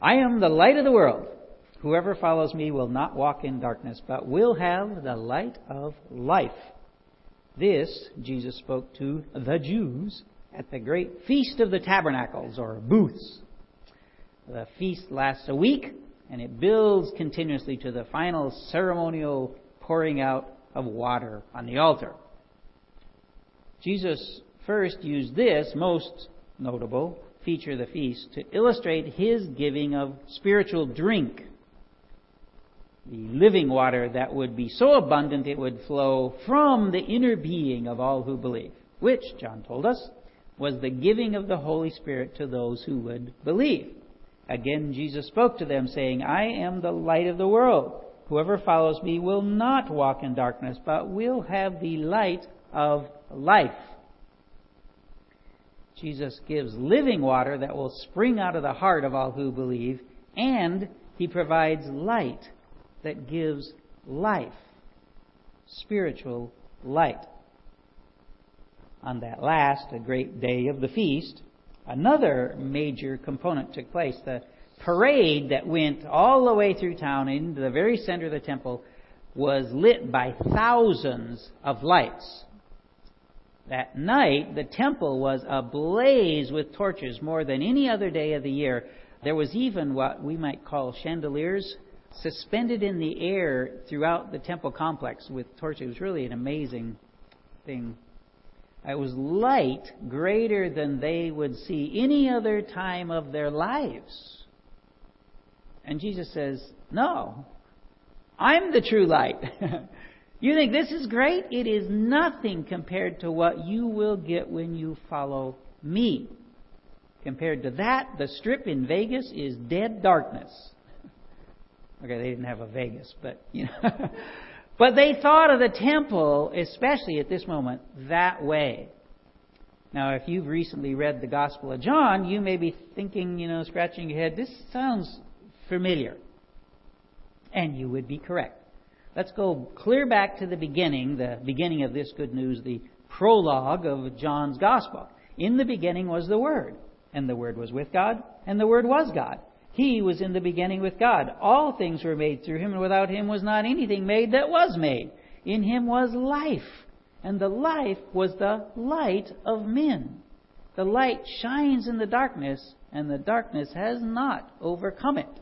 I am the light of the world. Whoever follows me will not walk in darkness, but will have the light of life. This Jesus spoke to the Jews at the great Feast of the Tabernacles, or booths. The feast lasts a week, and it builds continuously to the final ceremonial pouring out of water on the altar. Jesus first used this most notable feature the feast to illustrate his giving of spiritual drink. The living water that would be so abundant it would flow from the inner being of all who believe, which, John told us, was the giving of the Holy Spirit to those who would believe. Again, Jesus spoke to them, saying, I am the light of the world. Whoever follows me will not walk in darkness, but will have the light of life. Jesus gives living water that will spring out of the heart of all who believe, and he provides light that gives life, spiritual light. On that last, a great day of the feast, another major component took place. The parade that went all the way through town into the very center of the temple was lit by thousands of lights. That night, the temple was ablaze with torches more than any other day of the year. There was even what we might call chandeliers suspended in the air throughout the temple complex with torches. It was really an amazing thing. It was light greater than they would see any other time of their lives. And Jesus says, No, I'm the true light. you think this is great? It is nothing compared to what you will get when you follow me. Compared to that, the strip in Vegas is dead darkness. Okay, they didn't have a Vegas, but you know. But they thought of the temple, especially at this moment, that way. Now, if you've recently read the Gospel of John, you may be thinking, you know, scratching your head, this sounds familiar. And you would be correct. Let's go clear back to the beginning, the beginning of this good news, the prologue of John's Gospel. In the beginning was the Word, and the Word was with God, and the Word was God. He was in the beginning with God. All things were made through him, and without him was not anything made that was made. In him was life, and the life was the light of men. The light shines in the darkness, and the darkness has not overcome it.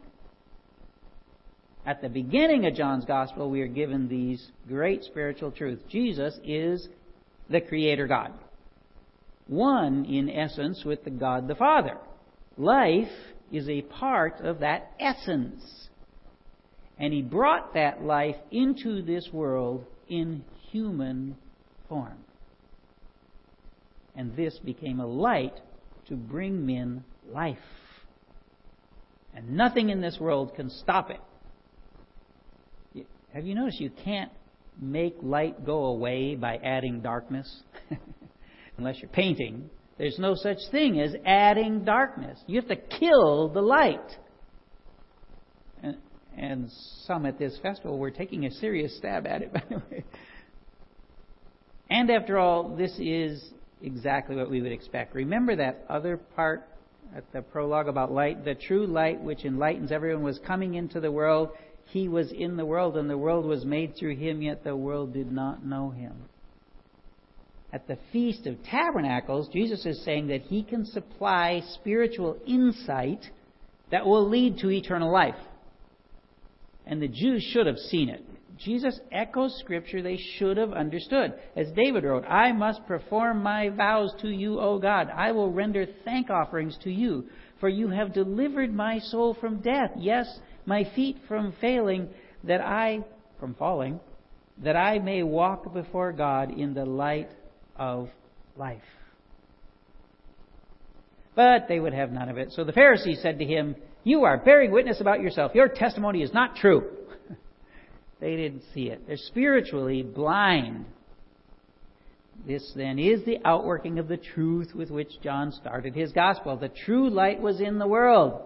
At the beginning of John's Gospel, we are given these great spiritual truths. Jesus is the Creator God. One, in essence, with the God the Father. Life is a part of that essence. And he brought that life into this world in human form. And this became a light to bring men life. And nothing in this world can stop it. Have you noticed you can't make light go away by adding darkness? Unless you're painting. There's no such thing as adding darkness. You have to kill the light. And, and some at this festival were taking a serious stab at it, by the way. And after all, this is exactly what we would expect. Remember that other part at the prologue about light? The true light which enlightens everyone was coming into the world. He was in the world, and the world was made through him, yet the world did not know him at the Feast of Tabernacles, Jesus is saying that he can supply spiritual insight that will lead to eternal life. And the Jews should have seen it. Jesus echoes scripture they should have understood. As David wrote, I must perform my vows to you, O God. I will render thank offerings to you, for you have delivered my soul from death, yes, my feet from failing, that I, from falling, that I may walk before God in the light of life. But they would have none of it. So the Pharisees said to him, You are bearing witness about yourself. Your testimony is not true. they didn't see it. They're spiritually blind. This then is the outworking of the truth with which John started his gospel. The true light was in the world.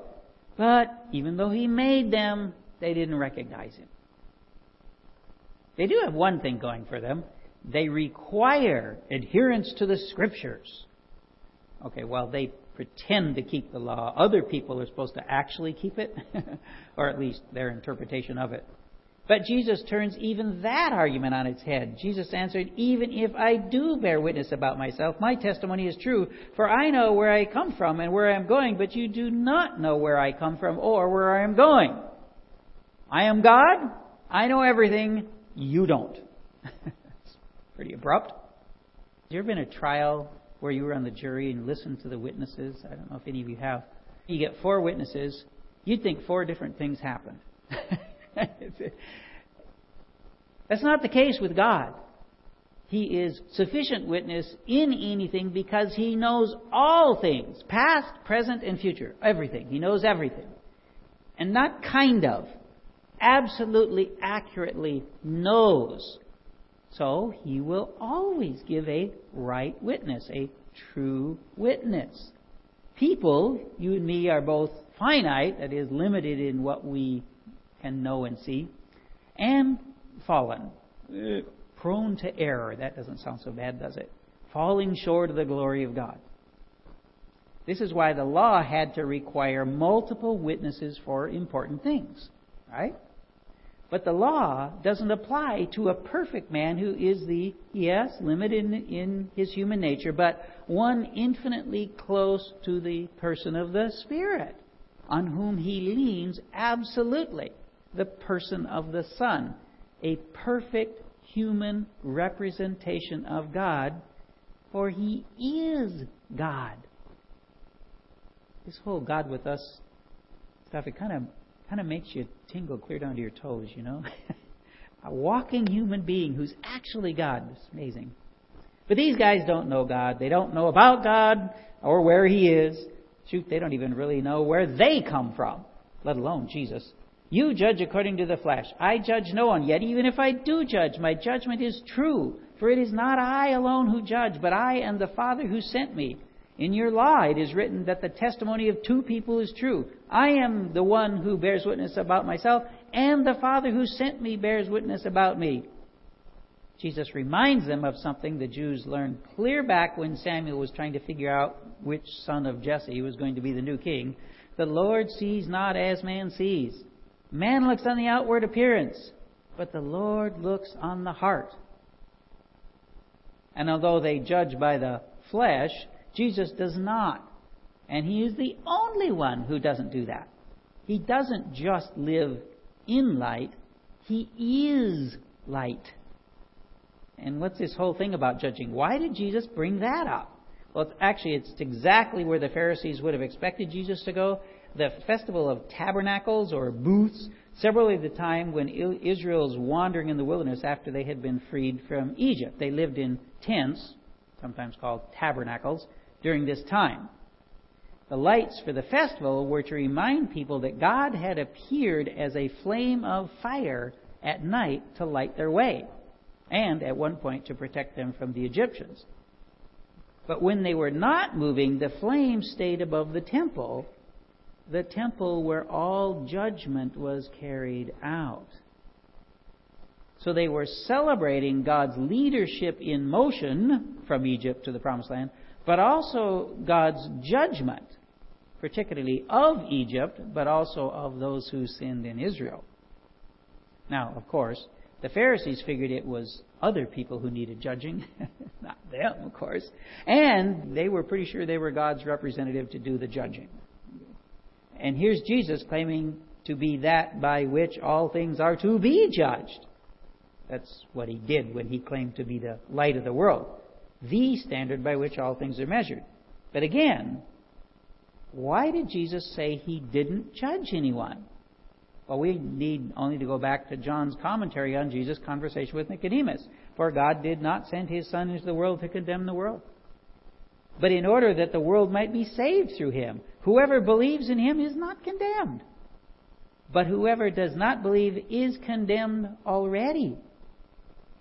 But even though he made them, they didn't recognize him. They do have one thing going for them. They require adherence to the scriptures. Okay, well, they pretend to keep the law. Other people are supposed to actually keep it, or at least their interpretation of it. But Jesus turns even that argument on its head. Jesus answered, Even if I do bear witness about myself, my testimony is true, for I know where I come from and where I am going, but you do not know where I come from or where I am going. I am God. I know everything. You don't. it's pretty abrupt. Has there ever been a trial where you were on the jury and listened to the witnesses? I don't know if any of you have. You get four witnesses. You'd think four different things happened. That's not the case with God. He is sufficient witness in anything because He knows all things, past, present, and future. Everything. He knows everything. And not kind of. Absolutely accurately knows. So He will always give a right witness, a true witness. People, you and me, are both finite, that is, limited in what we can know and see, and fallen, uh, prone to error. That doesn't sound so bad, does it? Falling short of the glory of God. This is why the law had to require multiple witnesses for important things, right? But the law doesn't apply to a perfect man who is the, yes, limited in, in, his human nature, but one infinitely close to the person of the Spirit, on whom he leans absolutely the person of the Son, a perfect human representation of God, for he is God. This whole God with us stuff, it kind of kind of makes you tingle clear down to your toes, you know? a walking human being who's actually God. It's amazing. But these guys don't know God. They don't know about God or where He is. Shoot, they don't even really know where they come from, let alone Jesus. You judge according to the flesh. I judge no one. Yet even if I do judge, my judgment is true. For it is not I alone who judge, but I and the Father who sent me. In your law it is written that the testimony of two people is true. I am the one who bears witness about myself, and the Father who sent me bears witness about me. Jesus reminds them of something the Jews learned clear back when Samuel was trying to figure out which son of Jesse was going to be the new king. The Lord sees not as man sees. Man looks on the outward appearance, but the Lord looks on the heart. And although they judge by the flesh, Jesus does not. And he is the only one who doesn't do that. He doesn't just live in light, he is light. And what's this whole thing about judging? Why did Jesus bring that up? Well, actually, it's exactly where the Pharisees would have expected Jesus to go the festival of tabernacles or booths, several of the time when Israel's wandering in the wilderness after they had been freed from Egypt. They lived in tents, sometimes called tabernacles, during this time. The lights for the festival were to remind people that God had appeared as a flame of fire at night to light their way, and at one point to protect them from the Egyptians. But when they were not moving, the flame stayed above the temple the temple where all judgment was carried out. So they were celebrating God's leadership in motion from Egypt to the Promised Land, but also God's judgment, particularly of Egypt, but also of those who sinned in Israel. Now, of course, the Pharisees figured it was other people who needed judging, not them, of course. And they were pretty sure they were God's representative to do the judging. And here's Jesus claiming to be that by which all things are to be judged. That's what he did when he claimed to be the light of the world, the standard by which all things are measured. But again, why did Jesus say he didn't judge anyone? Well, we need only to go back to John's commentary on Jesus' conversation with Nicodemus. For God did not send his Son into the world to condemn the world, but in order that the world might be saved through him. Whoever believes in him is not condemned. But whoever does not believe is condemned already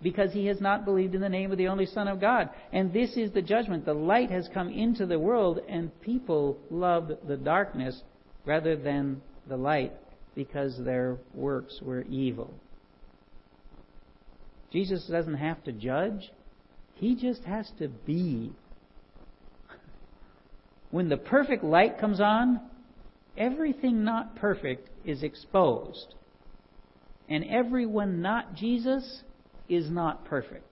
because he has not believed in the name of the only Son of God. And this is the judgment. The light has come into the world, and people loved the darkness rather than the light because their works were evil. Jesus doesn't have to judge, he just has to be When the perfect light comes on, everything not perfect is exposed. And everyone not Jesus is not perfect.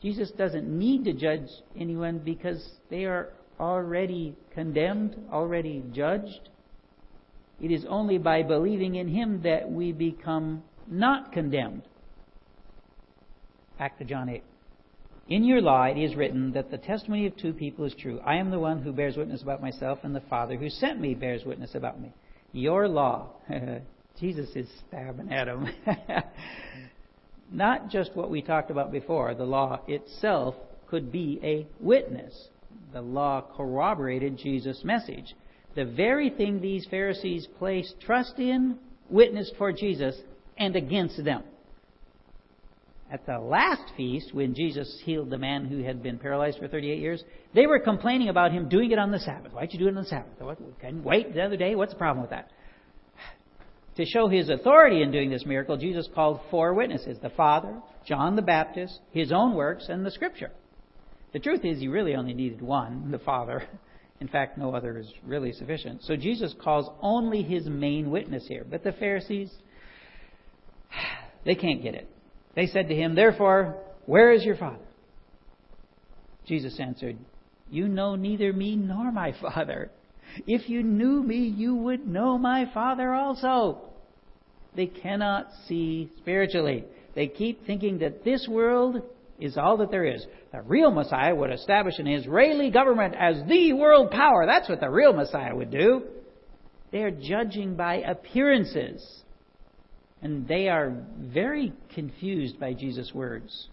Jesus doesn't need to judge anyone because they are already condemned, already judged. It is only by believing in Him that we become not condemned. Back to John 8. In your law it is written that the testimony of two people is true. I am the one who bears witness about myself, and the Father who sent me bears witness about me. Your law. Jesus is stabbing at him. Not just what we talked about before. The law itself could be a witness. The law corroborated Jesus' message. The very thing these Pharisees placed trust in witnessed for Jesus and against them. At the last feast, when Jesus healed the man who had been paralyzed for 38 years, they were complaining about him doing it on the Sabbath. Why'd you do it on the Sabbath? Can wait the other day? What's the problem with that? To show his authority in doing this miracle, Jesus called four witnesses the Father, John the Baptist, his own works, and the Scripture. The truth is, he really only needed one, the Father. In fact, no other is really sufficient. So Jesus calls only his main witness here. But the Pharisees, they can't get it. They said to him, Therefore, where is your Father? Jesus answered, You know neither me nor my Father. If you knew me, you would know my Father also. They cannot see spiritually. They keep thinking that this world is all that there is. The real Messiah would establish an Israeli government as the world power. That's what the real Messiah would do. They are judging by appearances. And they are very confused by Jesus' words.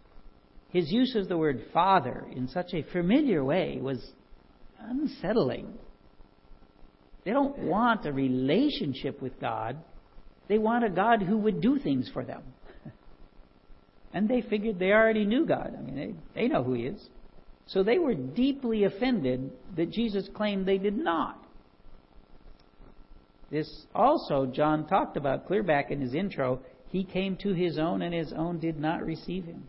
His use of the word Father in such a familiar way was unsettling. They don't want a relationship with God. They want a God who would do things for them. And they figured they already knew God. I mean, they, they know who He is. So they were deeply offended that Jesus claimed they did not. This also, John talked about clear back in his intro. He came to his own, and his own did not receive him.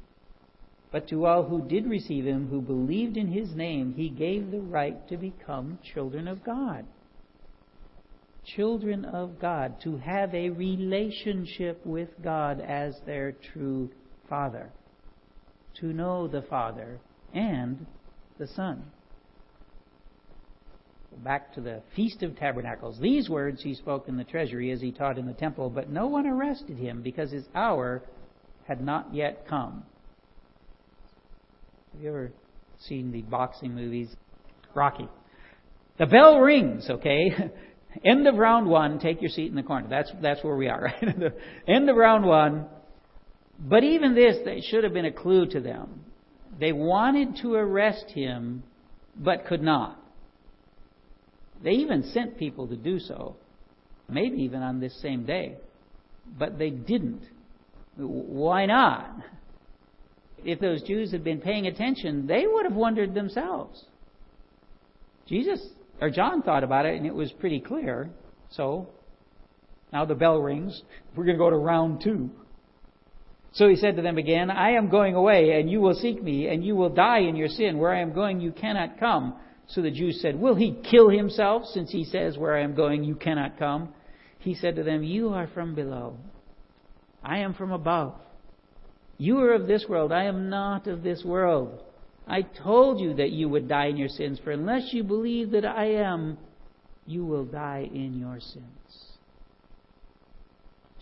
But to all who did receive him, who believed in his name, he gave the right to become children of God children of God, to have a relationship with God as their true Father, to know the Father and the Son. Back to the Feast of Tabernacles. These words he spoke in the treasury as he taught in the temple, but no one arrested him because his hour had not yet come. Have you ever seen the boxing movies? Rocky. The bell rings, okay? End of round one, take your seat in the corner. That's, that's where we are, right? End of round one. But even this, that should have been a clue to them. They wanted to arrest him, but could not. They even sent people to do so, maybe even on this same day. But they didn't. Why not? If those Jews had been paying attention, they would have wondered themselves. Jesus or John thought about it and it was pretty clear. So, now the bell rings. We're going to go to round two. So he said to them again, I am going away, and you will seek me, and you will die in your sin. Where I am going, you cannot come. So the Jews said, Will he kill himself, since he says, Where I am going, you cannot come? He said to them, You are from below. I am from above. You are of this world. I am not of this world. I told you that you would die in your sins, for unless you believe that I am, you will die in your sins.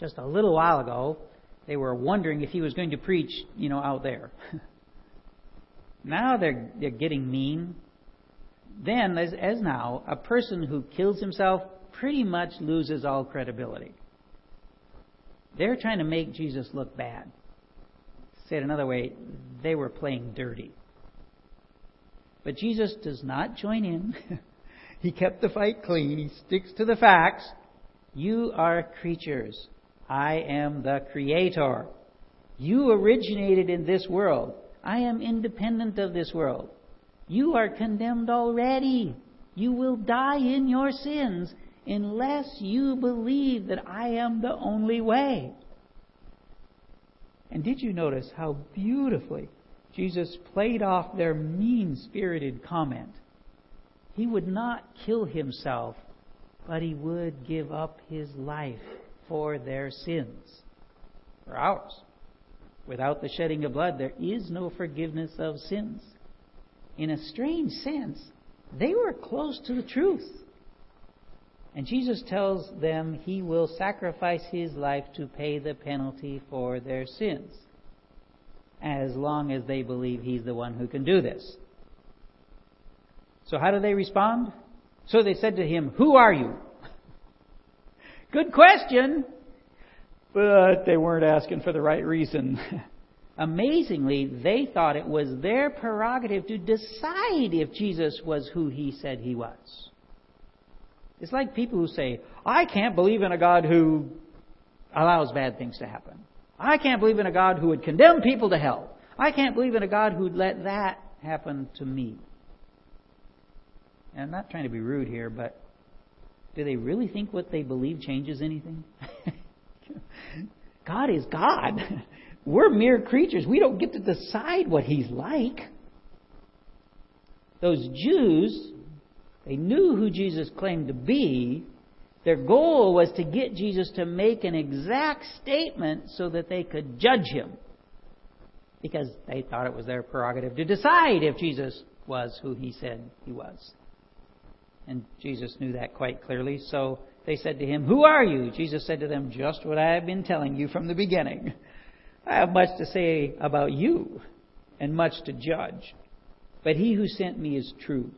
Just a little while ago, they were wondering if he was going to preach, you know, out there. now they're, they're getting mean. Then, as, as now, a person who kills himself pretty much loses all credibility. They're trying to make Jesus look bad. Said another way, they were playing dirty. But Jesus does not join in. he kept the fight clean. He sticks to the facts. You are creatures. I am the creator. You originated in this world. I am independent of this world. You are condemned already. You will die in your sins unless you believe that I am the only way. And did you notice how beautifully Jesus played off their mean spirited comment He would not kill himself, but he would give up his life for their sins, for ours. Without the shedding of blood, there is no forgiveness of sins. In a strange sense, they were close to the truth. And Jesus tells them he will sacrifice his life to pay the penalty for their sins, as long as they believe he's the one who can do this. So, how do they respond? So they said to him, Who are you? Good question, but they weren't asking for the right reason. Amazingly, they thought it was their prerogative to decide if Jesus was who he said he was. It's like people who say, I can't believe in a God who allows bad things to happen. I can't believe in a God who would condemn people to hell. I can't believe in a God who'd let that happen to me. And I'm not trying to be rude here, but do they really think what they believe changes anything? God is God. We're mere creatures. We don't get to decide what He's like. Those Jews, they knew who Jesus claimed to be. Their goal was to get Jesus to make an exact statement so that they could judge him. Because they thought it was their prerogative to decide if Jesus was who he said he was. And Jesus knew that quite clearly. So they said to him, Who are you? Jesus said to them, Just what I have been telling you from the beginning. I have much to say about you and much to judge. But he who sent me is true.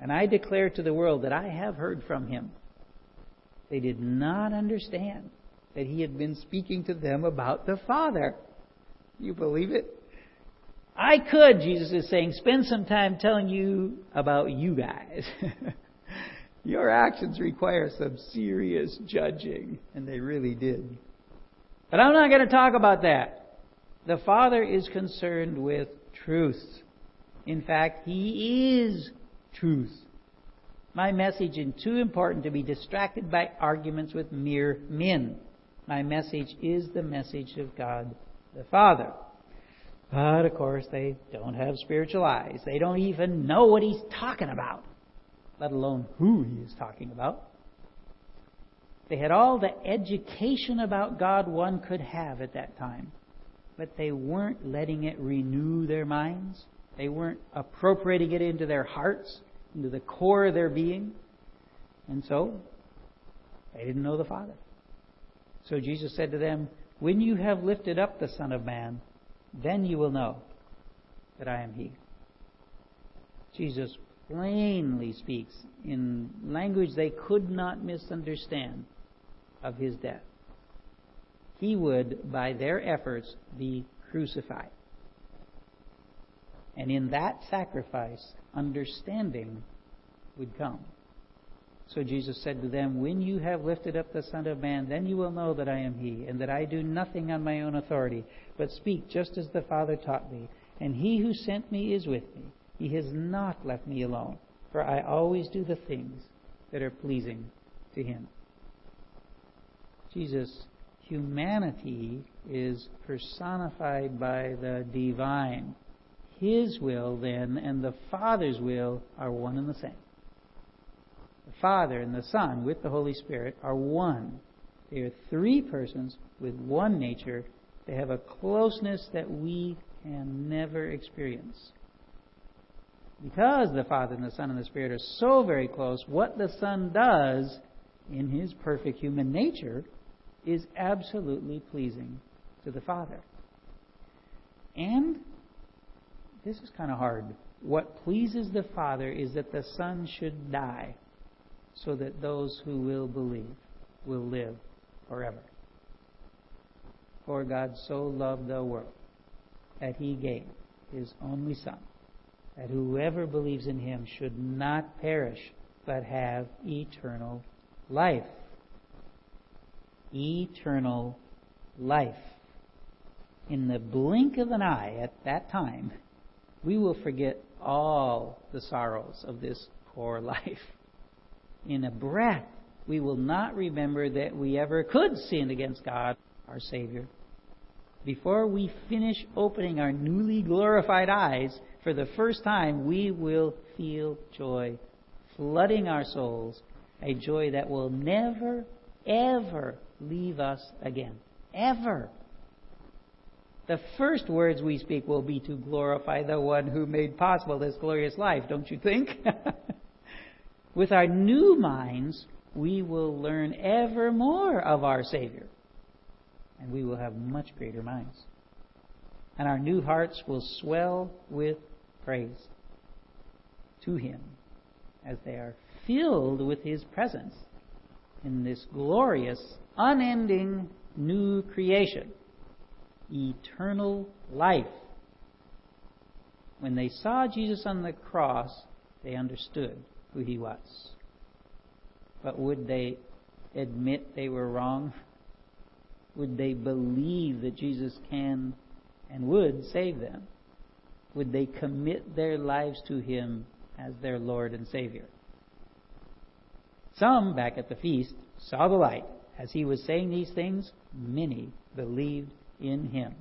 And I declare to the world that I have heard from him. They did not understand that he had been speaking to them about the Father. You believe it? I could, Jesus is saying, spend some time telling you about you guys. Your actions require some serious judging. And they really did. But I'm not going to talk about that. The Father is concerned with truth. In fact, He is truth. My message is too important to be distracted by arguments with mere men. My message is the message of God the Father. But of course, they don't have spiritual eyes. They don't even know what He's talking about, let alone who He is talking about. They had all the education about God one could have at that time, but they weren't letting it renew their minds. They weren't appropriating it into their hearts, into the core of their being. And so, they didn't know the Father. So Jesus said to them, When you have lifted up the Son of Man, then you will know that I am He. Jesus plainly speaks in language they could not misunderstand of his death. He would, by their efforts, be crucified. And in that sacrifice, understanding would come. So Jesus said to them, When you have lifted up the Son of Man, then you will know that I am He, and that I do nothing on my own authority, but speak just as the Father taught me. And He who sent me is with me. He has not left me alone, for I always do the things that are pleasing to Him. Jesus' humanity is personified by the divine. His will, then, and the Father's will are one and the same. The Father and the Son, with the Holy Spirit, are one. They are three persons with one nature. They have a closeness that we can never experience. Because the Father and the Son and the Spirit are so very close, what the Son does in his perfect human nature is absolutely pleasing to the Father. And this is kind of hard. What pleases the Father is that the Son should die so that those who will believe will live forever. For God so loved the world that he gave his only Son, that whoever believes in him should not perish, but have eternal life eternal life. In the blink of an eye at that time, we will forget all the sorrows of this poor life. In a breath, we will not remember that we ever could sin against God, our Savior. Before we finish opening our newly glorified eyes for the first time, we will feel joy flooding our souls, a joy that will never, ever leave us again. Ever. The first words we speak will be to glorify the one who made possible this glorious life, don't you think? With our new minds, we will learn ever more of our Savior, and we will have much greater minds. And our new hearts will swell with praise to Him as they are filled with His presence in this glorious, unending new creation, eternal life. When they saw Jesus on the cross, they understood who He was. But would they admit they were wrong? Would they believe that Jesus can and would save them? Would they commit their lives to Him as their Lord and Savior. Some, back at the feast, saw the light. As he was saying these things, many believed in him.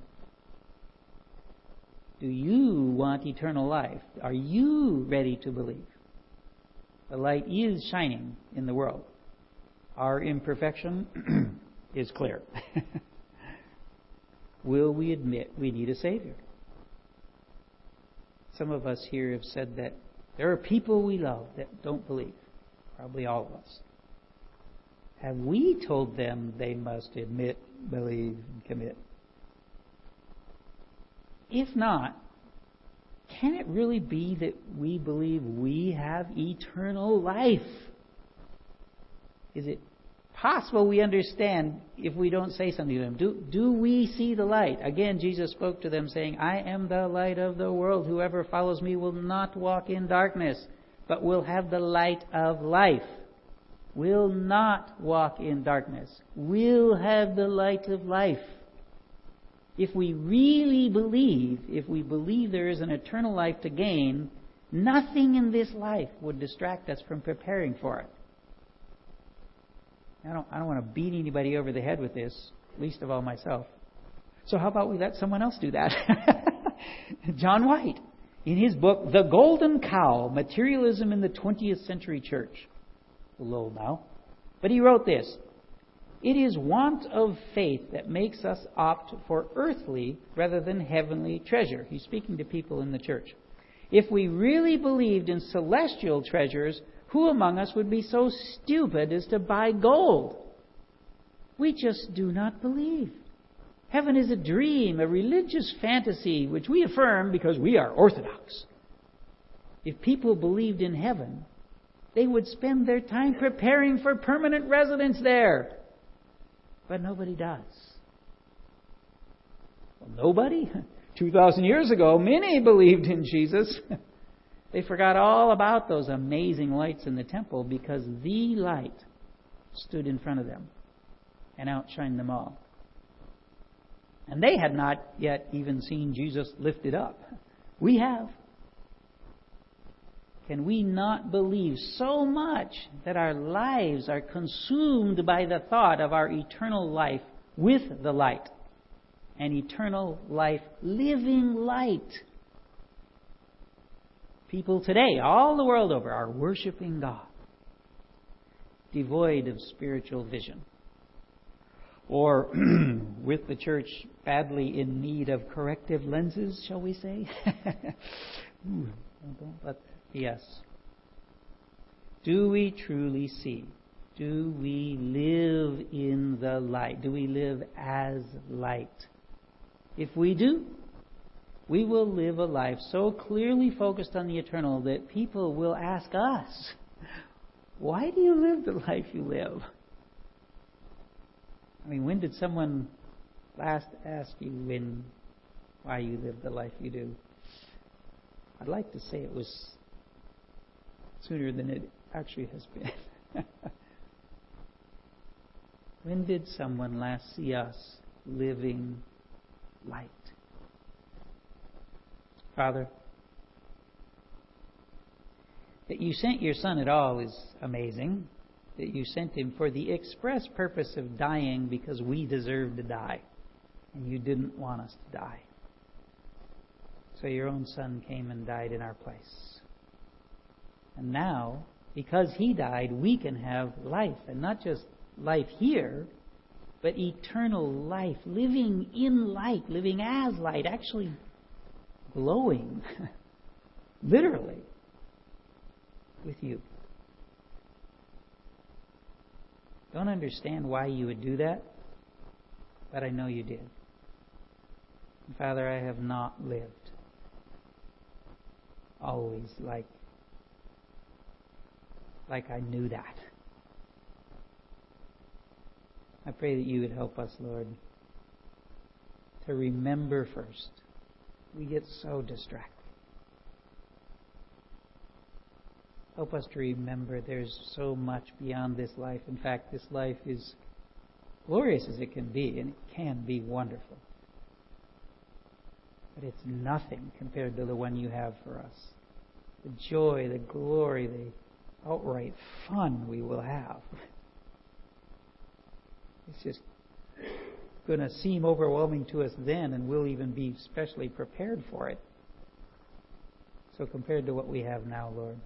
Do you want eternal life? Are you ready to believe? The light is shining in the world. Our imperfection is clear. Will we admit we need a Savior? Some of us here have said that there are people we love that don't believe. Probably all of us. Have we told them they must admit, believe, and commit? If not, can it really be that we believe we have eternal life? Is it possible we understand if we don't say something to them. Do, do we see the light? Again, Jesus spoke to them saying, I am the light of the world. Whoever follows me will not walk in darkness, but will have the light of life. Will not walk in darkness. Will have the light of life. If we really believe, if we believe there is an eternal life to gain, nothing in this life would distract us from preparing for it. I don't, I don't want to beat anybody over the head with this, least of all myself. So how about we let someone else do that? John White, in his book, The Golden Cow Materialism in the 20th Century Church. Little now. But he wrote this It is want of faith that makes us opt for earthly rather than heavenly treasure. He's speaking to people in the church. If we really believed in celestial treasures, who among us would be so stupid as to buy gold? We just do not believe. Heaven is a dream, a religious fantasy, which we affirm because we are Orthodox. If people believed in heaven, they would spend their time preparing for permanent residence there. But nobody does. Well, nobody? 2,000 years ago, many believed in Jesus. They forgot all about those amazing lights in the temple because the light stood in front of them and outshined them all. And they had not yet even seen Jesus lifted up. We have. Can we not believe so much that our lives are consumed by the thought of our eternal life with the light? An eternal life, living light People today, all the world over, are worshiping God, devoid of spiritual vision. Or with the church badly in need of corrective lenses, shall we say? but yes. Do we truly see? Do we live in the light? Do we live as light? If we do, we will live a life so clearly focused on the eternal that people will ask us, Why do you live the life you live? I mean, when did someone last ask you when, why you live the life you do? I'd like to say it was sooner than it actually has been. when did someone last see us living light? Father, that you sent your Son at all is amazing. That you sent him for the express purpose of dying because we deserved to die. And you didn't want us to die. So your own Son came and died in our place. And now because he died, we can have life. And not just life here, but eternal life. Living in light, living as light, actually glowing, literally, with you. Don't understand why you would do that, but I know you did. Father, I have not lived always like like I knew that. I pray that you would help us, Lord, to remember first. We get so distracted. Help us to remember there's so much beyond this life. In fact, this life is glorious as it can be, and it can be wonderful. But it's nothing compared to the one you have for us. The joy, the glory, the outright fun we will have. It's just going to seem overwhelming to us then, and we'll even be specially prepared for it. So, compared to what we have now, Lord.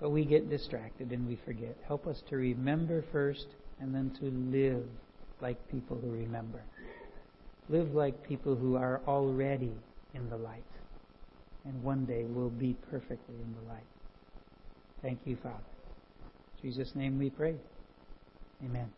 But we get distracted and we forget. Help us to remember first and then to live like people who remember. Live like people who are already in the light and one day will be perfectly in the light. Thank you, Father. In Jesus' name we pray. Amen.